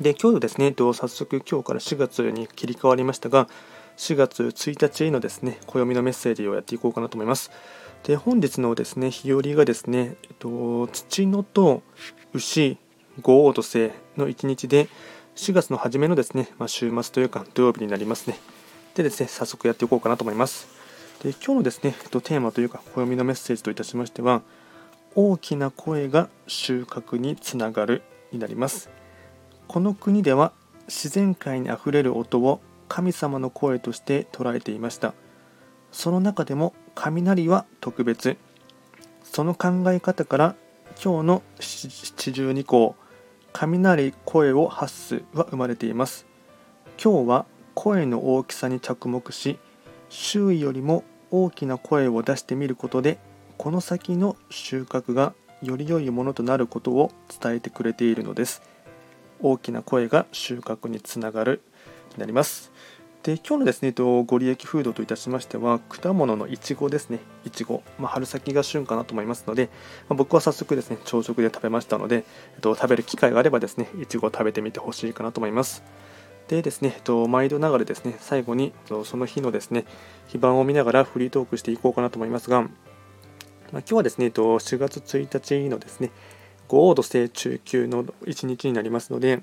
で、今日ですね、早速今日から4月に切り替わりましたが、4月1日のですね、暦のメッセージをやっていこうかなと思います。で、本日のですね、日和がですね、えっと、土のと牛、五王土星の1日で、4月の初めのですね、まあ、週末というか土曜日になりますね。でですね、早速やっていこうかなと思います。で、今日のですね、えっと、テーマというか、暦のメッセージといたしましては、大きな声が収穫につながるになります。この国では自然界にあふれる音を神様の声として捉えていました。その中でも雷は特別。その考え方から今日の七十二項雷声を発すは生まれています。今日は声の大きさに着目し周囲よりも大きな声を出してみることでこの先の収穫がより良いものとなることを伝えてくれているのです。大きな声が収穫につながるになります。で今日のですね、ご利益フードといたしましては、果物のいちごですね、いちご、まあ、春先が旬かなと思いますので、まあ、僕は早速ですね、朝食で食べましたので、えっと、食べる機会があればですね、いちごを食べてみてほしいかなと思います。でですね、えっと、毎度ながらですね、最後にその日のですね、非番を見ながらフリートークしていこうかなと思いますが、まあ、今日はですね、えっと、4月1日のですね、5度成中級の1日になりますので、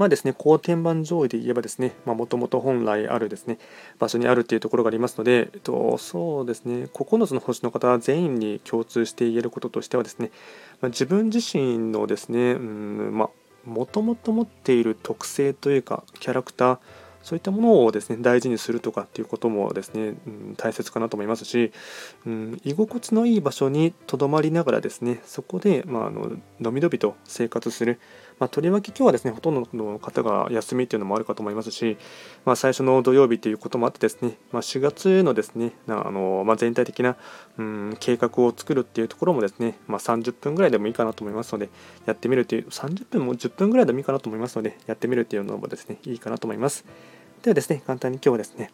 まあですね、高天板上位で言えばですね、もともと本来あるですね、場所にあるっていうところがありますので、えっと、そうですね、9つの星の方全員に共通して言えることとしてはですね、まあ、自分自身のですね、うん、まあ、もともと持っている特性というか、キャラクター、そういったものをですね大事にするとかっていうこともですね、うん、大切かなと思いますし、うん、居心地のいい場所にとどまりながらですねそこで、まあ、あののびのびと生活する、まあ、とりわけ今日はですねほとんどの方が休みっていうのもあるかと思いますし、まあ、最初の土曜日ということもあってですね、まあ、4月のですねあの、まあ、全体的な、うん、計画を作るっていうところもですね、まあ、30分ぐらいでもいいかなと思いますのでやってみるという30分も10分ぐらいでもいいかなと思いますのでやってみるっていうのもですねいいかなと思います。ではですね、簡単に今日はですね、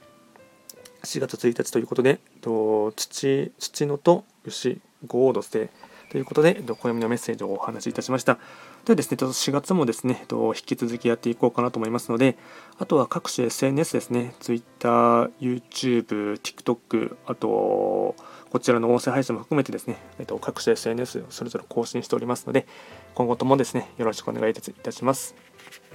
4月1日ということで、土、土のと牛、五王土星ということで、暦のメッセージをお話しいたしました。ではですね、4月もですね、引き続きやっていこうかなと思いますので、あとは各種 SNS ですね、Twitter、YouTube、TikTok、あと、こちらの音声配信も含めてですね、えっと、各種 SNS それぞれ更新しておりますので、今後ともですね、よろしくお願いいたします。